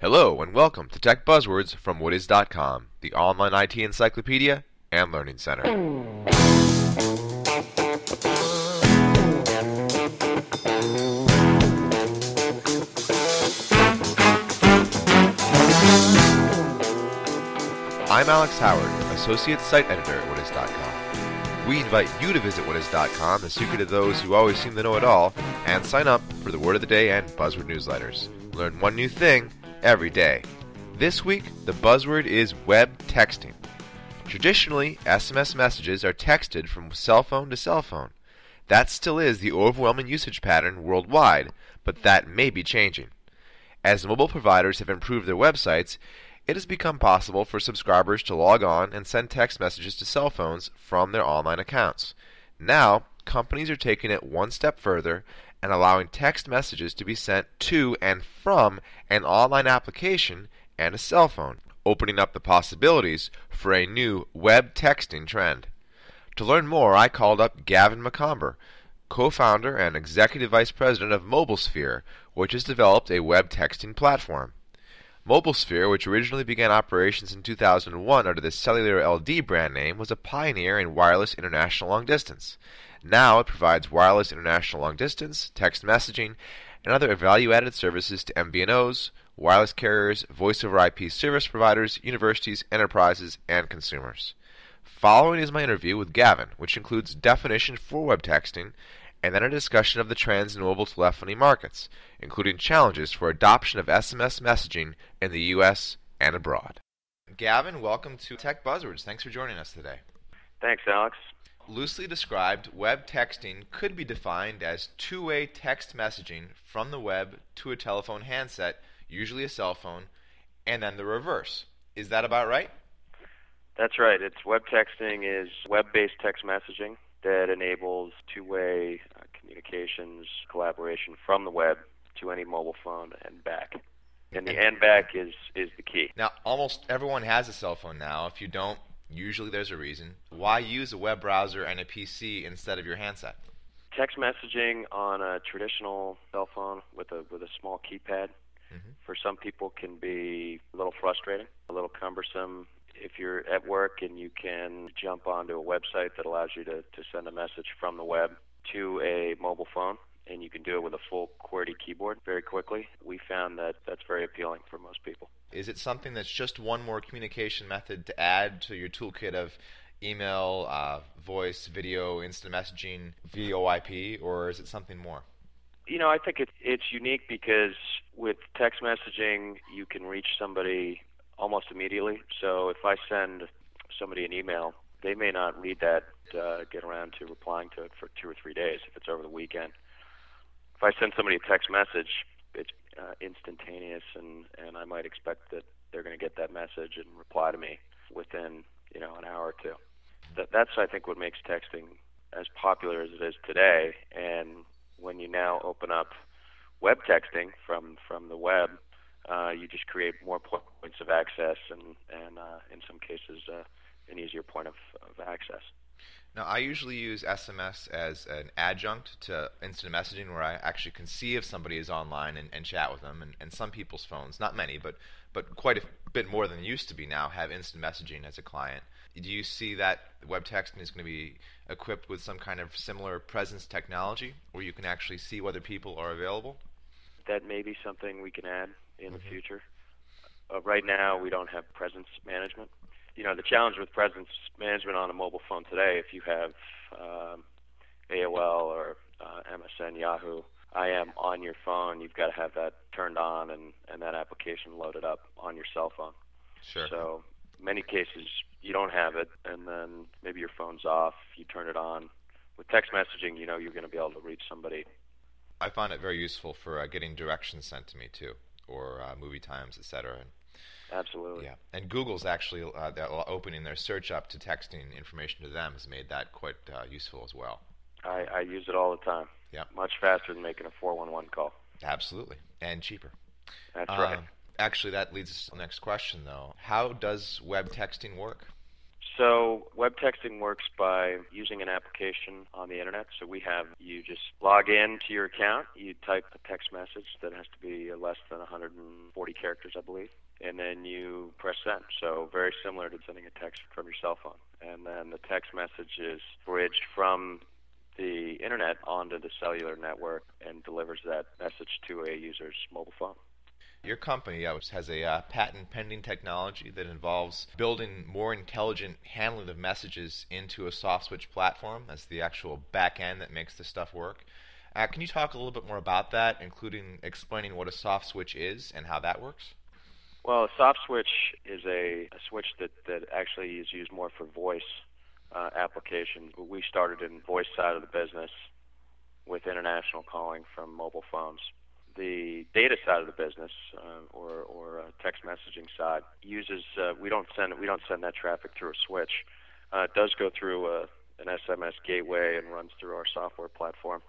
Hello and welcome to Tech Buzzwords from Whatis.com, the online IT encyclopedia and learning center. I'm Alex Howard, Associate Site Editor at Whatis.com. We invite you to visit Whatis.com, the secret of those who always seem to know it all, and sign up for the Word of the Day and Buzzword newsletters. Learn one new thing every day. This week, the buzzword is web texting. Traditionally, SMS messages are texted from cell phone to cell phone. That still is the overwhelming usage pattern worldwide, but that may be changing. As mobile providers have improved their websites, it has become possible for subscribers to log on and send text messages to cell phones from their online accounts. Now, companies are taking it one step further and allowing text messages to be sent to and from an online application and a cell phone, opening up the possibilities for a new web texting trend. To learn more, I called up Gavin Macomber, co founder and executive vice president of MobileSphere, which has developed a web texting platform. MobileSphere, which originally began operations in 2001 under the Cellular LD brand name, was a pioneer in wireless international long distance. Now it provides wireless international long distance, text messaging, and other value added services to MVNOs, wireless carriers, voice over IP service providers, universities, enterprises, and consumers. Following is my interview with Gavin, which includes definition for web texting and then a discussion of the trends in mobile telephony markets, including challenges for adoption of SMS messaging in the U.S. and abroad. Gavin, welcome to Tech Buzzwords. Thanks for joining us today. Thanks, Alex. Loosely described, web texting could be defined as two way text messaging from the web to a telephone handset, usually a cell phone, and then the reverse. Is that about right? That's right. It's web texting is web-based text messaging that enables two-way uh, communications, collaboration from the web to any mobile phone and back. And the and back is is the key. Now, almost everyone has a cell phone now. If you don't, usually there's a reason. Why use a web browser and a PC instead of your handset? Text messaging on a traditional cell phone with a with a small keypad mm-hmm. for some people can be a little frustrating, a little cumbersome if you're at work and you can jump onto a website that allows you to, to send a message from the web to a mobile phone and you can do it with a full QWERTY keyboard very quickly, we found that that's very appealing for most people. Is it something that's just one more communication method to add to your toolkit of email, uh, voice, video, instant messaging, VoIP, or is it something more? You know, I think it, it's unique because with text messaging, you can reach somebody almost immediately. So if I send somebody an email, they may not read that, uh, get around to replying to it for two or three days if it's over the weekend. If I send somebody a text message, it's uh, instantaneous, and and I might expect that they're going to get that message and reply to me within you know an hour or two. That that's I think what makes texting as popular as it is today. And when you now open up web texting from from the web, uh, you just create more points of access and, and uh, in some cases, uh, an easier point of, of access. Now, I usually use SMS as an adjunct to instant messaging where I actually can see if somebody is online and, and chat with them. And, and, some people's phones, not many, but, but quite a bit more than used to be now, have instant messaging as a client. Do you see that web texting is going to be equipped with some kind of similar presence technology where you can actually see whether people are available? That may be something we can add in the future. Uh, right now, we don't have presence management. You know, the challenge with presence management on a mobile phone today, if you have um, AOL or uh, MSN, Yahoo, IM on your phone, you've got to have that turned on and, and that application loaded up on your cell phone. Sure. So, many cases you don't have it, and then maybe your phone's off, you turn it on. With text messaging, you know you're going to be able to reach somebody. I find it very useful for uh, getting directions sent to me too or uh, movie times, etc. Absolutely. Yeah, and Google's actually uh, opening their search up to texting information to them has made that quite uh, useful as well. I, I use it all the time. Yeah. Much faster than making a 411 call. Absolutely, and cheaper. That's right. Um, actually, that leads us to the next question, though. How does web texting work? So web texting works by using an application on the internet. So we have you just log in to your account, you type a text message that has to be less than 140 characters, I believe, and then you press send. So very similar to sending a text from your cell phone. And then the text message is bridged from the internet onto the cellular network and delivers that message to a user's mobile phone. Your company has a uh, patent pending technology that involves building more intelligent handling of messages into a soft switch platform as the actual back end that makes this stuff work. Uh, can you talk a little bit more about that, including explaining what a soft switch is and how that works? Well, a soft switch is a, a switch that, that actually is used more for voice uh, applications. We started in voice side of the business with international calling from mobile phones the data side of the business uh, or, or uh, text messaging side uses uh, we don't send we don't send that traffic through a switch. Uh, it does go through a, uh, an SMS gateway and runs through our software platform.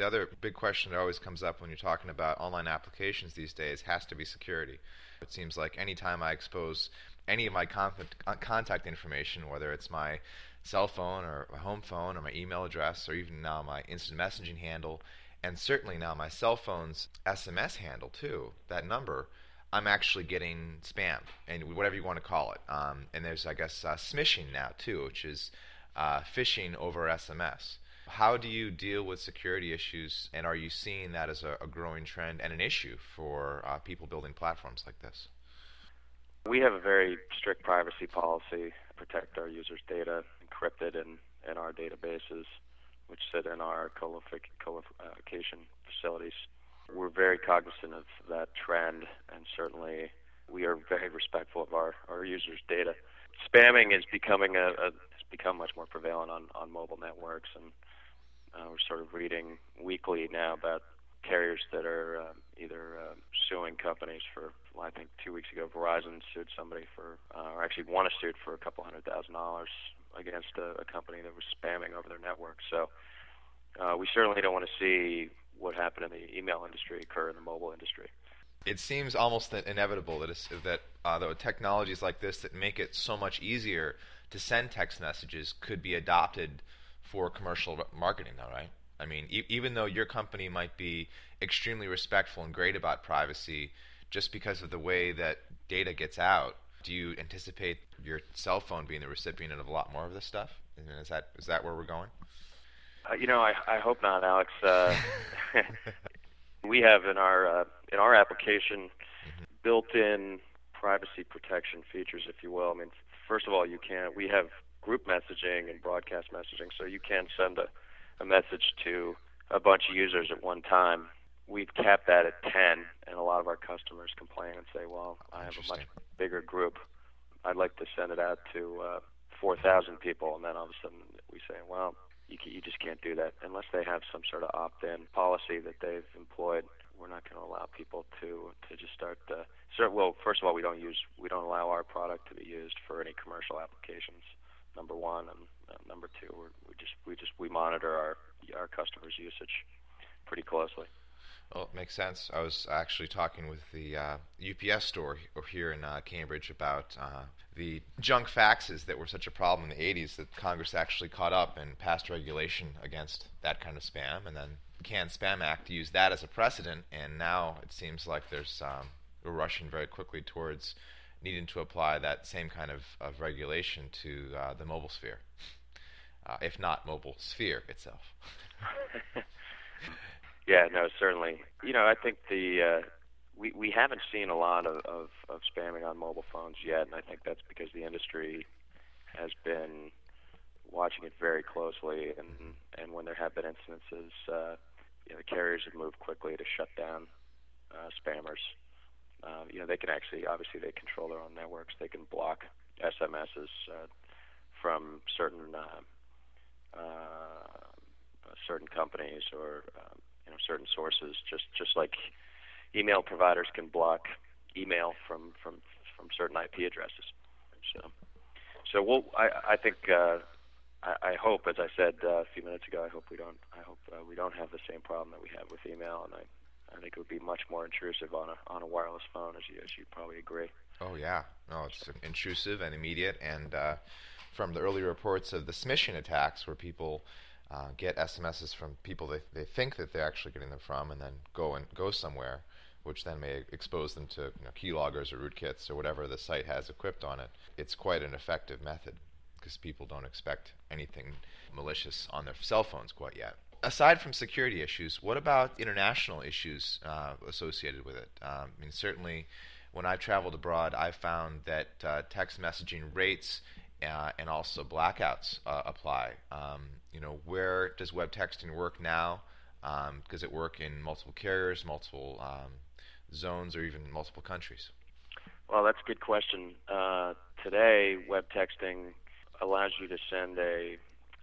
The other big question that always comes up when you're talking about online applications these days has to be security. It seems like anytime I expose any of my contact, uh, information, whether it's my cell phone or my home phone or my email address or even now my instant messaging handle, and certainly now my cell phone's SMS handle too, that number, I'm actually getting spam and whatever you want to call it. Um, and there's, I guess, uh, smishing now too, which is uh, phishing over SMS. How do you deal with security issues, and are you seeing that as a, a growing trend and an issue for uh, people building platforms like this? We have a very strict privacy policy, protect our users' data encrypted in, in our databases which sit in our co-location facilities. We're very cognizant of that trend, and certainly we are very respectful of our, our users' data. Spamming is becoming a, a has become much more prevalent on, on mobile networks, and uh, we're sort of reading weekly now about carriers that are uh, either uh, suing companies for. Well, I think two weeks ago, Verizon sued somebody for, uh, or actually won a suit for a couple hundred thousand dollars against a, a company that was spamming over their network. So uh, we certainly don't want to see what happened in the email industry occur in the mobile industry. It seems almost inevitable that that uh, the technologies like this that make it so much easier to send text messages could be adopted for commercial marketing, though, right? I mean, e- even though your company might be extremely respectful and great about privacy, just because of the way that data gets out, do you anticipate your cell phone being the recipient of a lot more of this stuff? Is that is that where we're going? Uh, you know, I I hope not, Alex. Uh, we have in our uh, in our application mm-hmm. built-in privacy protection features, if you will. I mean, first of all, you can't. we have group messaging and broadcast messaging, so you can send a, a message to a bunch of users at one time. We've capped that at 10, and a lot of our customers complain and say, "Well, I have a much bigger group. I'd like to send it out to uh, 4,000 people, and then all of a sudden we say, well, you, can, you just can't do that unless they have some sort of opt-in policy that they've employed. We're not going to allow people to to just start. Uh, start, well, first of all, we don't use we don't allow our product to be used for any commercial applications. Number one, and uh, number two, we just we just we monitor our our customers' usage pretty closely. Well, it makes sense. I was actually talking with the uh, UPS store here in uh, Cambridge about uh, the junk faxes that were such a problem in the 80s that Congress actually caught up and passed regulation against that kind of spam, and then CAN-SPAM Act used that as a precedent, and now it seems like there's um, we're rushing very quickly towards needing to apply that same kind of, of regulation to uh, the mobile sphere, uh, if not mobile sphere itself. Yeah, no, certainly. You know, I think the uh, we we haven't seen a lot of, of of spamming on mobile phones yet, and I think that's because the industry has been watching it very closely, and and when there have been incidences, uh, you know, the carriers have moved quickly to shut down uh, spammers. Uh, you know, they can actually obviously they control their own networks. They can block SMSs uh, from certain uh, uh, certain companies or um, you know certain sources, just just like email providers can block email from from from certain IP addresses. So so we'll I I think. Uh, I, I hope, as I said uh, a few minutes ago, I hope we don't. I hope uh, we don't have the same problem that we have with email, and I, I think it would be much more intrusive on a on a wireless phone, as you as you probably agree. Oh yeah, no, it's intrusive and immediate, and uh, from the early reports of the smishing attacks, where people uh, get SMSs from people they, they think that they're actually getting them from, and then go and go somewhere, which then may expose them to you know, keyloggers or rootkits or whatever the site has equipped on it. It's quite an effective method because people don't expect anything malicious on their cell phones quite yet. Aside from security issues, what about international issues uh, associated with it? Um, I mean, certainly when I've traveled abroad, I've found that uh, text messaging rates uh, and also blackouts uh, apply. Um, you know, where does web texting work now? Um, does it work in multiple carriers, multiple um, zones, or even multiple countries? Well, that's a good question. Uh, today, web texting allows you to send a,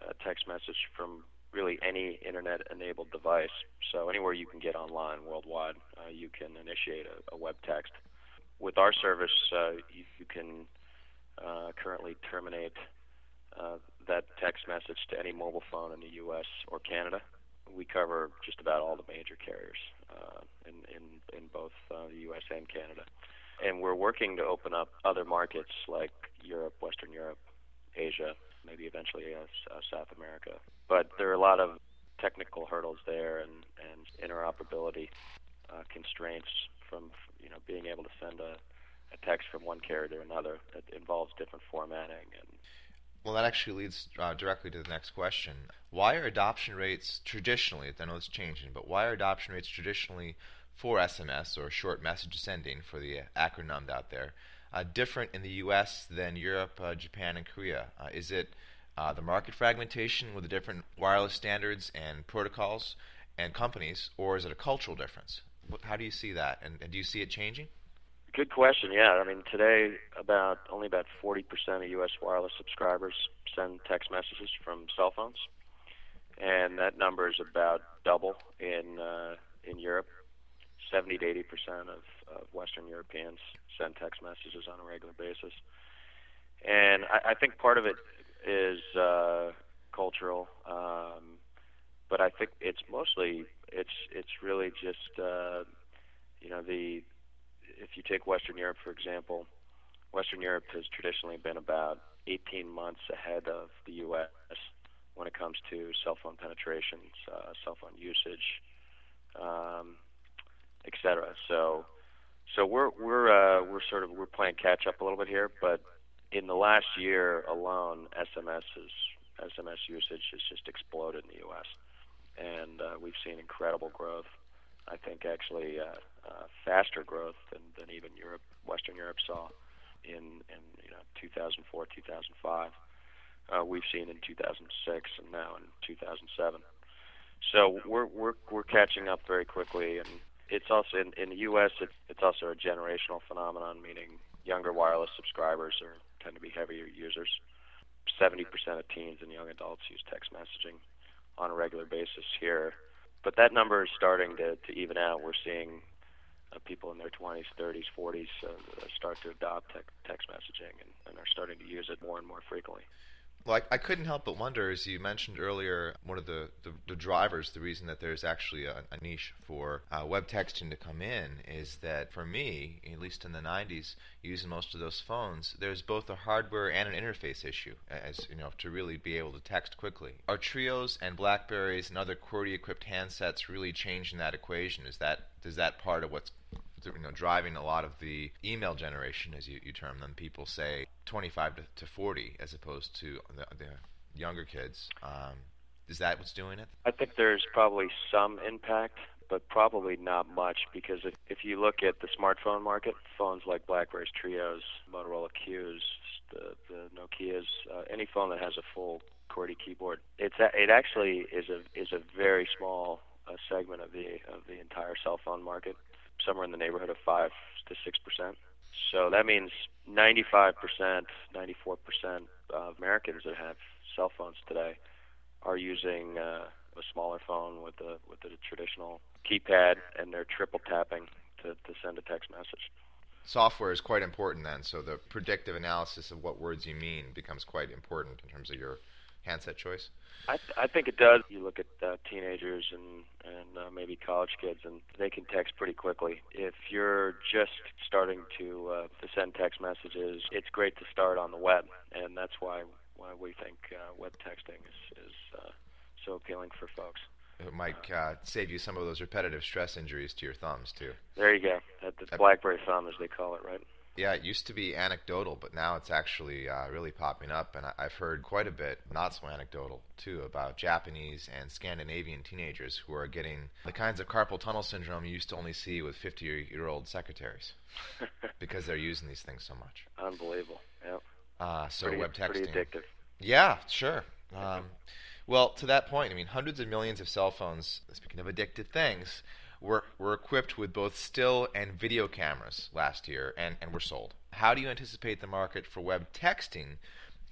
a text message from really any internet-enabled device. So anywhere you can get online worldwide, uh, you can initiate a, a, web text. With our service, uh, you, you, can uh, currently terminate uh, that text message to any mobile phone in the U.S. or Canada. We cover just about all the major carriers uh, in, in, in both uh, the U.S. and Canada. And we're working to open up other markets like Europe, Western Europe, Asia, maybe eventually uh, South America. But there are a lot of technical hurdles there and, and interoperability uh, constraints from you know being able to send a, a text from one carrier to another that involves different formatting and well, that actually leads uh, directly to the next question. Why are adoption rates traditionally, I know it's changing, but why are adoption rates traditionally for SMS or short message sending for the acronym out there uh, different in the U.S. than Europe, uh, Japan, and Korea? Uh, is it uh, the market fragmentation with the different wireless standards and protocols and companies, or is it a cultural difference? How do you see that, and, and do you see it changing? Good question. Yeah, I mean today about only about 40% of U.S. wireless subscribers send text messages from cell phones, and that number is about double in uh, in Europe. 70 to 80 percent of, of Western Europeans send text messages on a regular basis, and I, I think part of it is uh, cultural, um, but I think it's mostly it's it's really just uh, you know the if you take Western Europe, for example, Western Europe has traditionally been about 18 months ahead of the U.S. when it comes to cell phone penetrations, uh, cell phone usage, um. So, so we're we're uh, we're sort of we're playing catch up a little bit here, but in the last year alone, SMS is, SMS usage has just exploded in the U.S. and uh, we've seen incredible growth. I think actually uh, uh, faster growth than, than even Europe, Western Europe saw in, in you know 2004, 2005. Uh, we've seen in 2006 and now in 2007. So we're we're we're catching up very quickly, and it's also in, in the U.S. It's it's also a generational phenomenon, meaning younger wireless subscribers are tend to be heavier users. 70% of teens and young adults use text messaging on a regular basis here but that number is starting to, to even out. We're seeing uh, people in their 20s, 30s, 40s uh, start to adopt te- text messaging and, and are starting to use it more and more frequently. Well, I, I, couldn't help but wonder, as you mentioned earlier, one of the, the, the drivers, the reason that there's actually a, a niche for uh, web texting to come in is that for me, at least in the 90s, using most of those phones, there's both a hardware and an interface issue, as you know, to really be able to text quickly. Are Treos and BlackBerrys and other QWERTY-equipped handsets really changing that equation? Is that is that part of what's you know driving a lot of the email generation, as you, you term them. People say 25 to, to 40 as opposed to the, the younger kids. Um, is that what's doing it? I think there's probably some impact, but probably not much because if, if you look at the smartphone market, phones like BlackBerry's Treos, Motorola Qs, the, the Nokia's, uh, any phone that has a full QWERTY keyboard, it's a, it actually is a is a very small uh, segment of the of the entire cell phone market somewhere in the neighborhood of five to six percent. So that means 95 percent, 94 percent of Americans that have cell phones today are using uh, a smaller phone with a with a traditional keypad, and they're triple tapping to, to send a text message. Software is quite important then, so the predictive analysis of what words you mean becomes quite important in terms of your handset choice. I, th- I think it does. You look at uh, teenagers and and uh, maybe college kids, and they can text pretty quickly. If you're just starting to uh, to send text messages, it's great to start on the web, and that's why why we think uh, web texting is is uh, so appealing for folks. It might uh, save you some of those repetitive stress injuries to your thumbs too. There you go. That, the BlackBerry thumb, as they call it, right? Yeah, it used to be anecdotal, but now it's actually uh, really popping up, and I- I've heard quite a bit, not so anecdotal, too, about Japanese and Scandinavian teenagers who are getting the kinds of carpal tunnel syndrome you used to only see with 50-year-old secretaries because they're using these things so much. Unbelievable. Yep. Uh, so pretty, web texting. Pretty addictive. Yeah, sure. Um, well, to that point, I mean, hundreds of millions of cell phones, speaking of addictive things, were, were equipped with both still and video cameras last year and, and were sold. How do you anticipate the market for web texting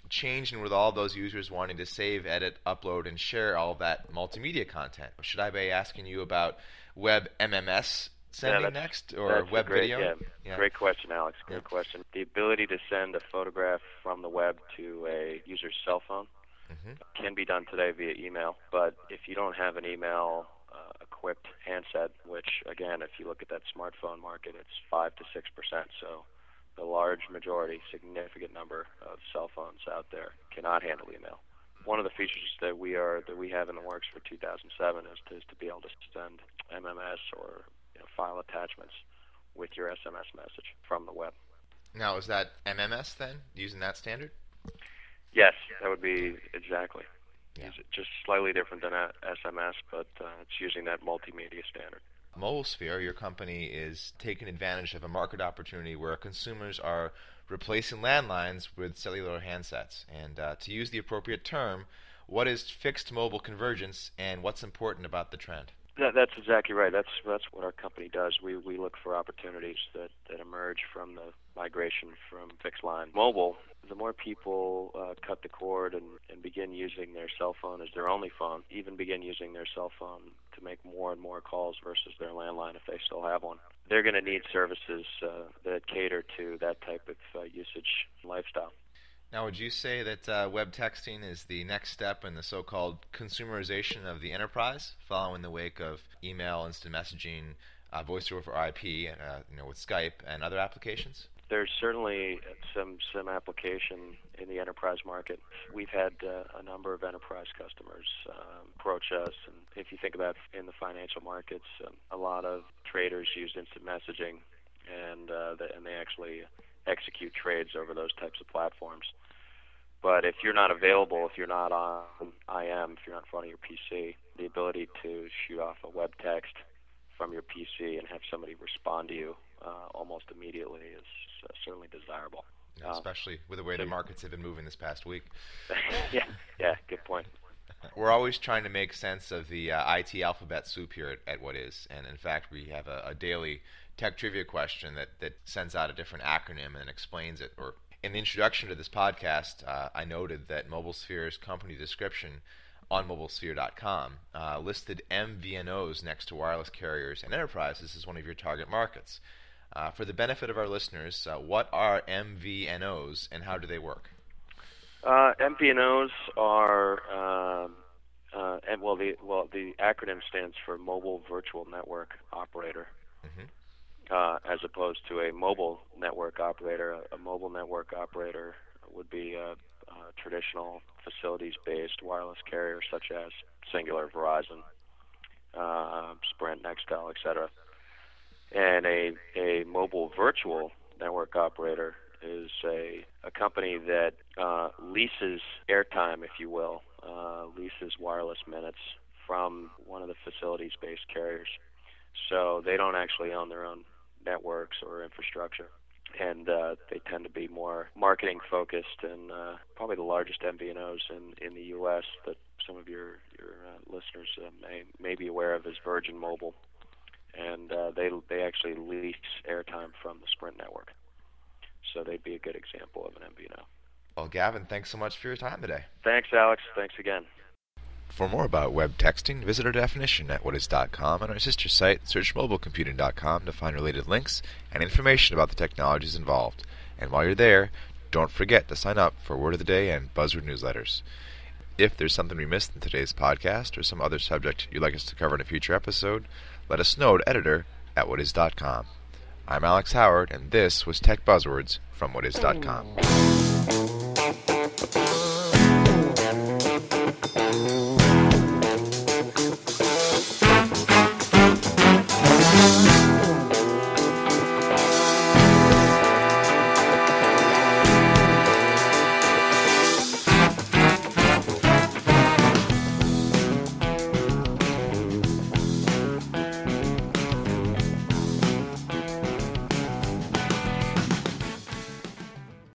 changing with all those users wanting to save, edit, upload, and share all that multimedia content? Should I be asking you about web MMS sending yeah, next or web great, video? Yeah. Yeah. Great question, Alex. Great Yeah. question. The ability to send a photograph from the web to a user's cell phone Mhm. can be done today via email, but if you don't have an email equipped handset, which again, if you look at that smartphone market, it's five to six percent. So the large majority, significant number of cell phones out there cannot handle email. One of the features that we are that we have in the works for 2007 is to, is to be able to send MMS or you know, file attachments with your SMS message from the web. Now, is that MMS then, using that standard? Yes, that would be exactly. Yeah. It's just slightly different than a SMS, but uh, it's using that multimedia standard. MobileSphere, your company, is taking advantage of a market opportunity where consumers are replacing landlines with cellular handsets. And uh, to use the appropriate term, what is fixed mobile convergence and what's important about the trend? That, that's exactly right. That's that's what our company does. We we look for opportunities that, that emerge from the migration from fixed line mobile. The more people uh, cut the cord and, and begin using their cell phone as their only phone, even begin using their cell phone to make more and more calls versus their landline if they still have one, they're going to need services uh, that cater to that type of uh, usage lifestyle. Now, would you say that uh, web texting is the next step in the so-called consumerization of the enterprise, following the wake of email, instant messaging, uh, voice over IP, uh, you know, with Skype and other applications? There's certainly some some application in the enterprise market. We've had uh, a number of enterprise customers um, approach us, and if you think about in the financial markets, um, a lot of traders use instant messaging, and uh, the, and they actually execute trades over those types of platforms. But if you're not available, if you're not on IM, if you're not in front of your PC, the ability to shoot off a web text from your PC and have somebody respond to you uh, almost immediately is certainly desirable. Know, especially with the way the markets have been moving this past week. yeah, yeah, good point. We're always trying to make sense of the uh, IT alphabet soup here at, at What Is, and in fact, we have a, a daily tech trivia question that, that sends out a different acronym and explains it. Or in the introduction to this podcast, uh, I noted that MobileSphere's company description on mobilesphere.com uh, listed MVNOs next to wireless carriers and enterprises as one of your target markets. Uh, for the benefit of our listeners, uh, what are MVNOs and how do they work? Uh, MVNOs are, um, uh, and well, the well the acronym stands for Mobile Virtual Network Operator, Mhm. uh, as opposed to a mobile network operator. A, a mobile network operator would be a, a traditional facilities-based wireless carrier such as Cingular, Verizon, uh, Sprint, Nextel, etc. And a a mobile virtual network operator is a, a company that uh, leases airtime, if you will, uh, leases wireless minutes from one of the facilities based carriers. So they don't actually own their own networks or infrastructure. And uh, they tend to be more marketing focused, and uh, probably the largest MVNOs in, in the U.S. that some of your your uh, listeners uh, may may be aware of is Virgin Mobile, and uh, they they actually lease airtime from the Sprint network. So they'd be a good example of an MVNO. Well, Gavin, thanks so much for your time today. Thanks, Alex. Thanks again. For more about web texting, visit our definition at whatis.com and our sister site, searchmobilecomputing.com, to find related links and information about the technologies involved. And while you're there, don't forget to sign up for Word of the Day and Buzzword newsletters. If there's something we missed in today's podcast or some other subject you'd like us to cover in a future episode, let us know at editor at whatis.com. I'm Alex Howard, and this was Tech Buzzwords from whatis.com.